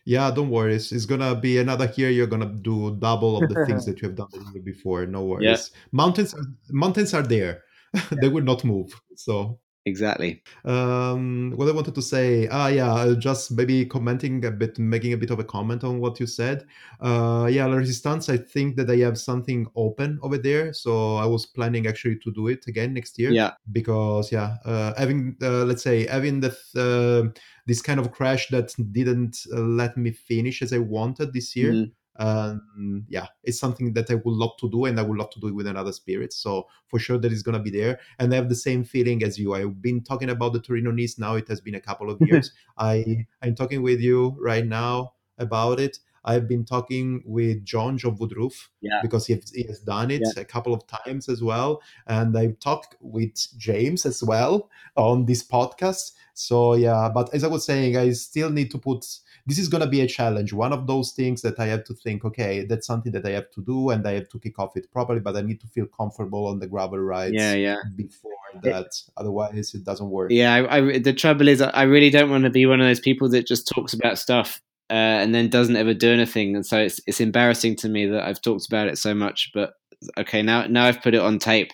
Yeah, don't worry. It's, it's gonna be another year. You're gonna do double of the [LAUGHS] things that you have done the year before. No worries. Yeah. Mountains, are, mountains are there. [LAUGHS] they will not move. So Exactly. um, what I wanted to say, ah, yeah, uh, just maybe commenting a bit, making a bit of a comment on what you said. Uh, yeah, La Resistance. I think that I have something open over there, so I was planning actually to do it again next year Yeah. because yeah uh, having uh, let's say having the uh, this kind of crash that didn't uh, let me finish as i wanted this year Mhm. Um, yeah it's something that i would love to do and i would love to do it with another spirit. So for sure that is going to be there. And i have the same feeling as you. I've been talking about the torino nice. Now it has been a couple of years. [LAUGHS] I i'm talking with you right now about it. I've been talking with john john woodruff Yeah. because he has, he has done it a couple of times as well. And I've talked with James as well on this podcast. So yeah, but as I was saying, I still need to put this is gonna be a challenge. One of those things that I have to think, okay, that's something that I have to do and I have to kick off it properly, but I need to feel comfortable on the gravel rides Yeah, yeah. before that. Otherwise it doesn't work. Yeah, I, I, the trouble is, I really don't want to be one of those people that just talks about stuff uh, and then doesn't ever do anything. And so it's it's embarrassing to me that I've talked about it so much. But okay, now now I've put it on tape.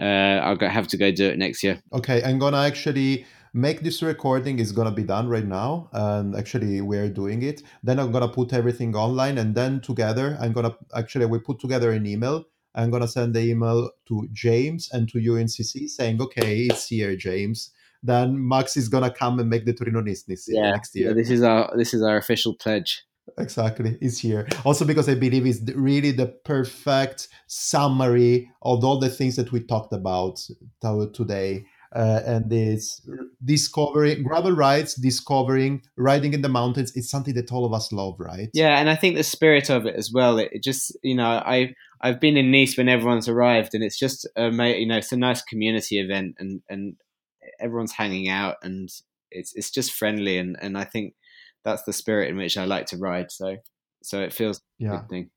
Uh, I'll go, have to go do it next year. Okay, I'm gonna actually make this recording is gonna be done right now, and actually we're doing it. Then I'm gonna put everything online, and then together I'm gonna actually we put together an email. I'm gonna send the email to James and to you in CC saying, okay, it's here, James. Then Max is gonna come and make the Torino Nice this year, next year. this is our this is our official pledge. Exactly, it's here. Also, because I believe it's really the perfect summary of all the things that we talked about today. Uh, and it's discovering gravel rides, discovering riding in the mountains. It's something that all of us love, right? Yeah, and I think the spirit of it as well. It, it just you know I I've been in Nice when everyone's arrived, and it's just a ma- you know it's a nice community event, and and everyone's hanging out, and it's it's just friendly, and and I think that's the spirit in which I like to ride. So so it feels a Yeah. good thing.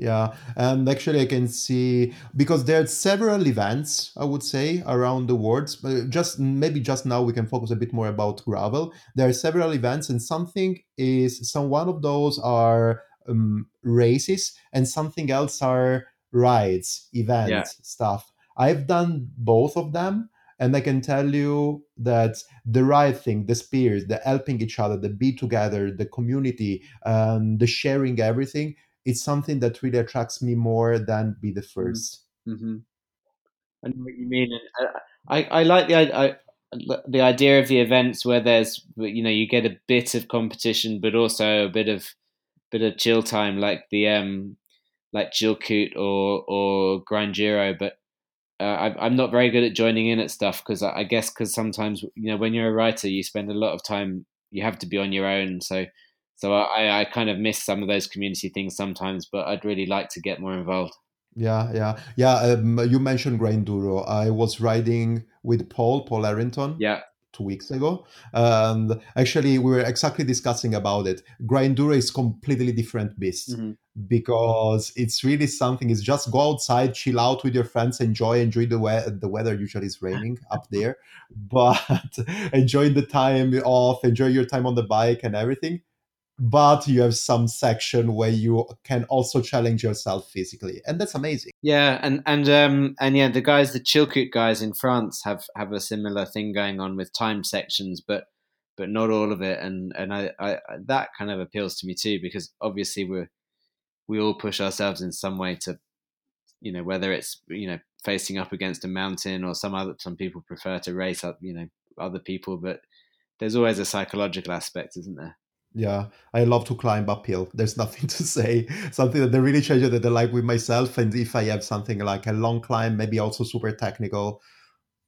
Yeah, and actually, I can see because there are several events, I would say, around the world. Just maybe just now we can focus a bit more about gravel. There are several events, and something is some one of those are um, races, and something else are rides, events, Yeah. stuff. I've done both of them, and I can tell you that the ride thing, the spirit, the helping each other, the be together, the community, um, the sharing everything it's something that really attracts me more than be the 1st hmm I know what you mean. I, I, I like the I, the idea of the events where there's you know you get a bit of competition, but also a bit of bit of chill time, like the um like Chilcoot or or Grinduro. But uh, I, I'm not very good at joining in at stuff because I, I guess because sometimes you know when you're a writer, you spend a lot of time. You have to be on your own, so so I, I kind of miss some of those community things sometimes. But I'd really like to get more involved. Yeah, yeah, yeah. Um, you mentioned Grinduro. I was riding with Paul, Paul Arrington, Yeah, two weeks ago, and actually we were exactly discussing about it. Grinduro is completely different beast Mhm. because it's really something. It's just go outside, chill out with your friends, enjoy, enjoy the weather. The weather usually is raining [LAUGHS] up there, but [LAUGHS] enjoy the time off, enjoy your time on the bike and everything. But you have some section where you can also challenge yourself physically, and that's amazing. Yeah, and and um and yeah, the guys, the Chilcoot guys in France have have a similar thing going on with time sections, but but not all of it, and and I, I that kind of appeals to me too because obviously we're we all push ourselves in some way to, you know, whether it's you know facing up against a mountain or some other some people prefer to race up, you know, other people, but there's always a psychological aspect, isn't there? Yeah, I love to climb uphill. There's [LAUGHS] nothing to say. Something that they really change that I like with myself. And if I have something like a long climb, maybe also super technical,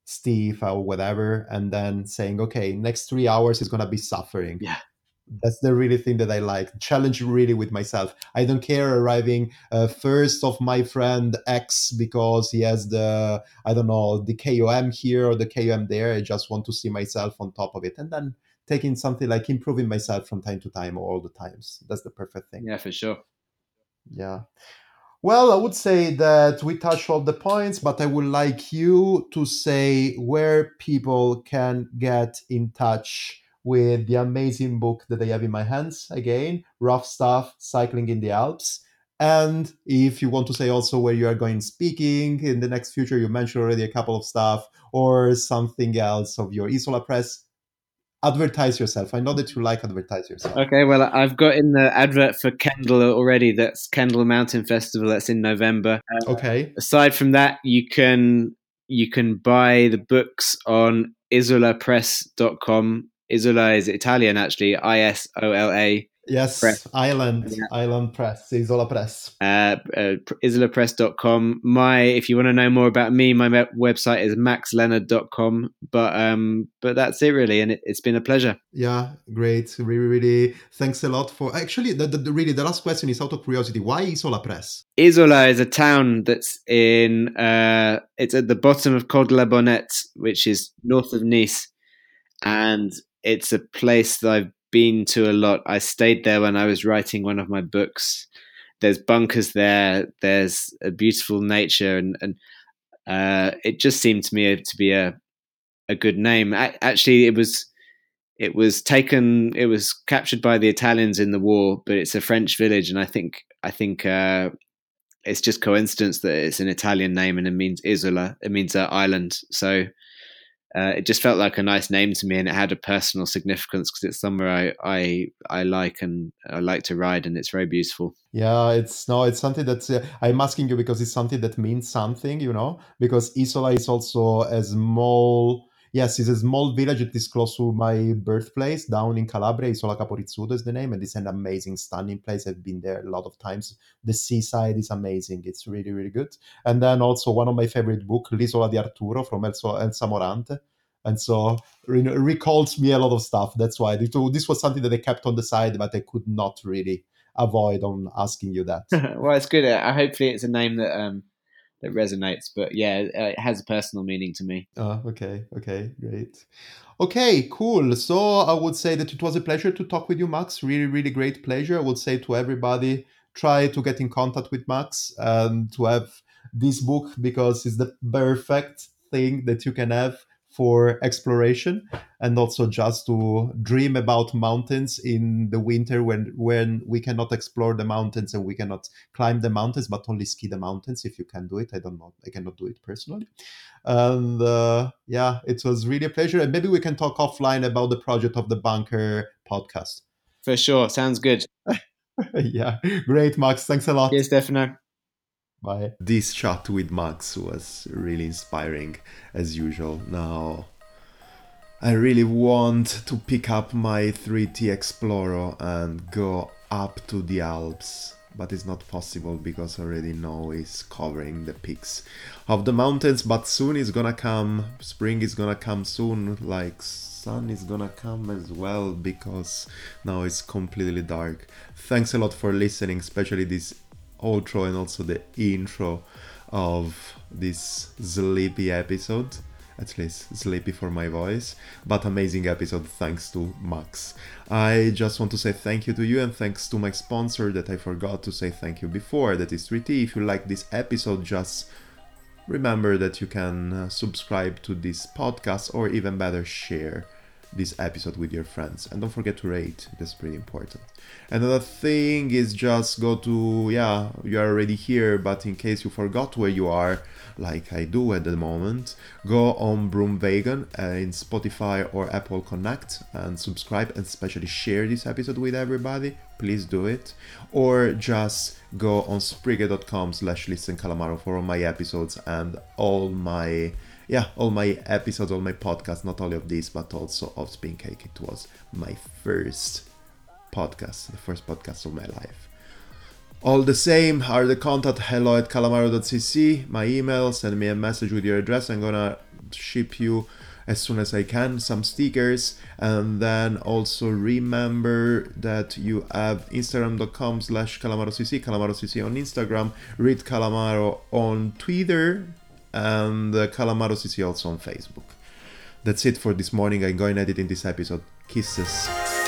steep or whatever, and then saying, okay, next three hours is gonna be suffering. Yeah. That's the really thing that I like. Challenge really with myself. I don't care arriving uh, first of my friend X because he has the I don't know the KOM here or the KOM there. I just want to see myself on top of it, and then taking something like improving myself from time to time or all the times. That's the perfect thing. Yeah, for sure. Yeah. Well, I would say that we touched all the points, but I would like you to say where people can get in touch with the amazing book that I have in my hands. Again, Rough Stuff Cycling in the Alps. And if you want to say also where you are going speaking in the next future, you mentioned already a couple of stuff or something else of your Isola Press, advertise yourself. I know that you like advertise yourself. Okay, well, I've got in the advert for Kendal already. That's Kendal Mountain Festival. That's in November. Uh, okay. Aside from that, you can you can buy the books on isolapress.com. Isola is Italian, actually. I S O L A Yes, Press. Island, yeah. Island Press, Isola Press. Uh, uh, isolapress.com. My, if you want to know more about me, my website is maxleonard.com. But um, but that's it really, and it, has been a pleasure. Yeah, great. Really, really. Thanks a lot for. Actually, the, the, really the last question is out of curiosity. Why Isola Press? Isola is a town that's in. Uh, it's at the bottom of Col de la Bonnette, which is north of Nice, and it's a place that I've been to a lot. I stayed there when I was writing one of my books. There's bunkers there. There's a beautiful nature, and and uh, it just seemed to me to be a a good name. Actually, it was it was taken. It was captured by the Italians in the war, but it's a French village, and I think I think uh, it's just coincidence that it's an Italian name and it means isola. It means uh, island. So uh, it just felt like a nice name to me, and it had a personal significance because it's somewhere I, I I like and I like to ride, and it's very beautiful. Yeah, it's no, it's something that uh, I'm asking you because it's something that means something, you know. Because Isola is also a small, yes, it's a small village that is close to my birthplace down in Calabria. Isola Capo Rizzuto is the name, and it's an amazing, stunning place. I've been there a lot of times. The seaside is amazing. It's really, really good. And then also one of my favorite book, L'Isola di Arturo from Elsa, Elsa Morante and so you know, recalls me a lot of stuff. That's why this was something that I kept on the side, but I could not really avoid on asking you that. [LAUGHS] well, it's good. Uh, hopefully, it's a name that um, that resonates. But yeah, uh, it has a personal meaning to me. Oh, okay, okay, great. Okay, cool. So I would say that it was a pleasure to talk with you, Max. Really, really great pleasure. I would say to everybody, try to get in contact with Max and to have this book because it's the perfect thing that you can have for exploration and also just to dream about mountains in the winter when when we cannot explore the mountains and we cannot climb the mountains but only ski the mountains if you can do it. I don't know i cannot do it personally. And uh, yeah it was really a pleasure. And maybe we can talk offline about the project of the bunker podcast. For sure. Sounds good. [LAUGHS] Yeah. Great max. Thanks a lot. Yes stefano This chat with Max was really inspiring as usual. Now, I really want to pick up my 3T Explorer and go up to the Alps, but it's not possible because I already know it's covering the peaks of the mountains. But soon it's gonna come, spring is gonna come soon, like sun is gonna come as well because now it's completely dark. Thanks a lot for listening, especially this outro and also the intro of this sleepy episode. At least sleepy for my voice, but amazing episode thanks to Max. I just want to say thank you to you and thanks to my sponsor that I forgot to say thank you before, that is 3T. If you like this episode, just remember that you can uh, subscribe to this podcast or even better, share this episode with your friends. And don't forget to rate. That's pretty important. Another thing is just go to yeah you are already here but in case you forgot where you are like i do at the moment go on broomwagon uh, in spotify or apple connect and subscribe and especially share this episode with everybody. Please do it. Or just go on spreaker.com slash listen calamaro for all my episodes and all my yeah, all my episodes, all my podcasts, not only of this, but also of Spin Cake. It was my first podcast, the first podcast of my life. All the same are the contact hello at calamaro.cc, my email, send me a message with your address. I'm gonna ship you as soon as I can some stickers and then also remember that you have instagram.com slash calamarocc calamarocc on Instagram read calamaro on Twitter and uh, Calamaro CC also on Facebook. That's it for this morning. I'm going editing this episode. Kisses.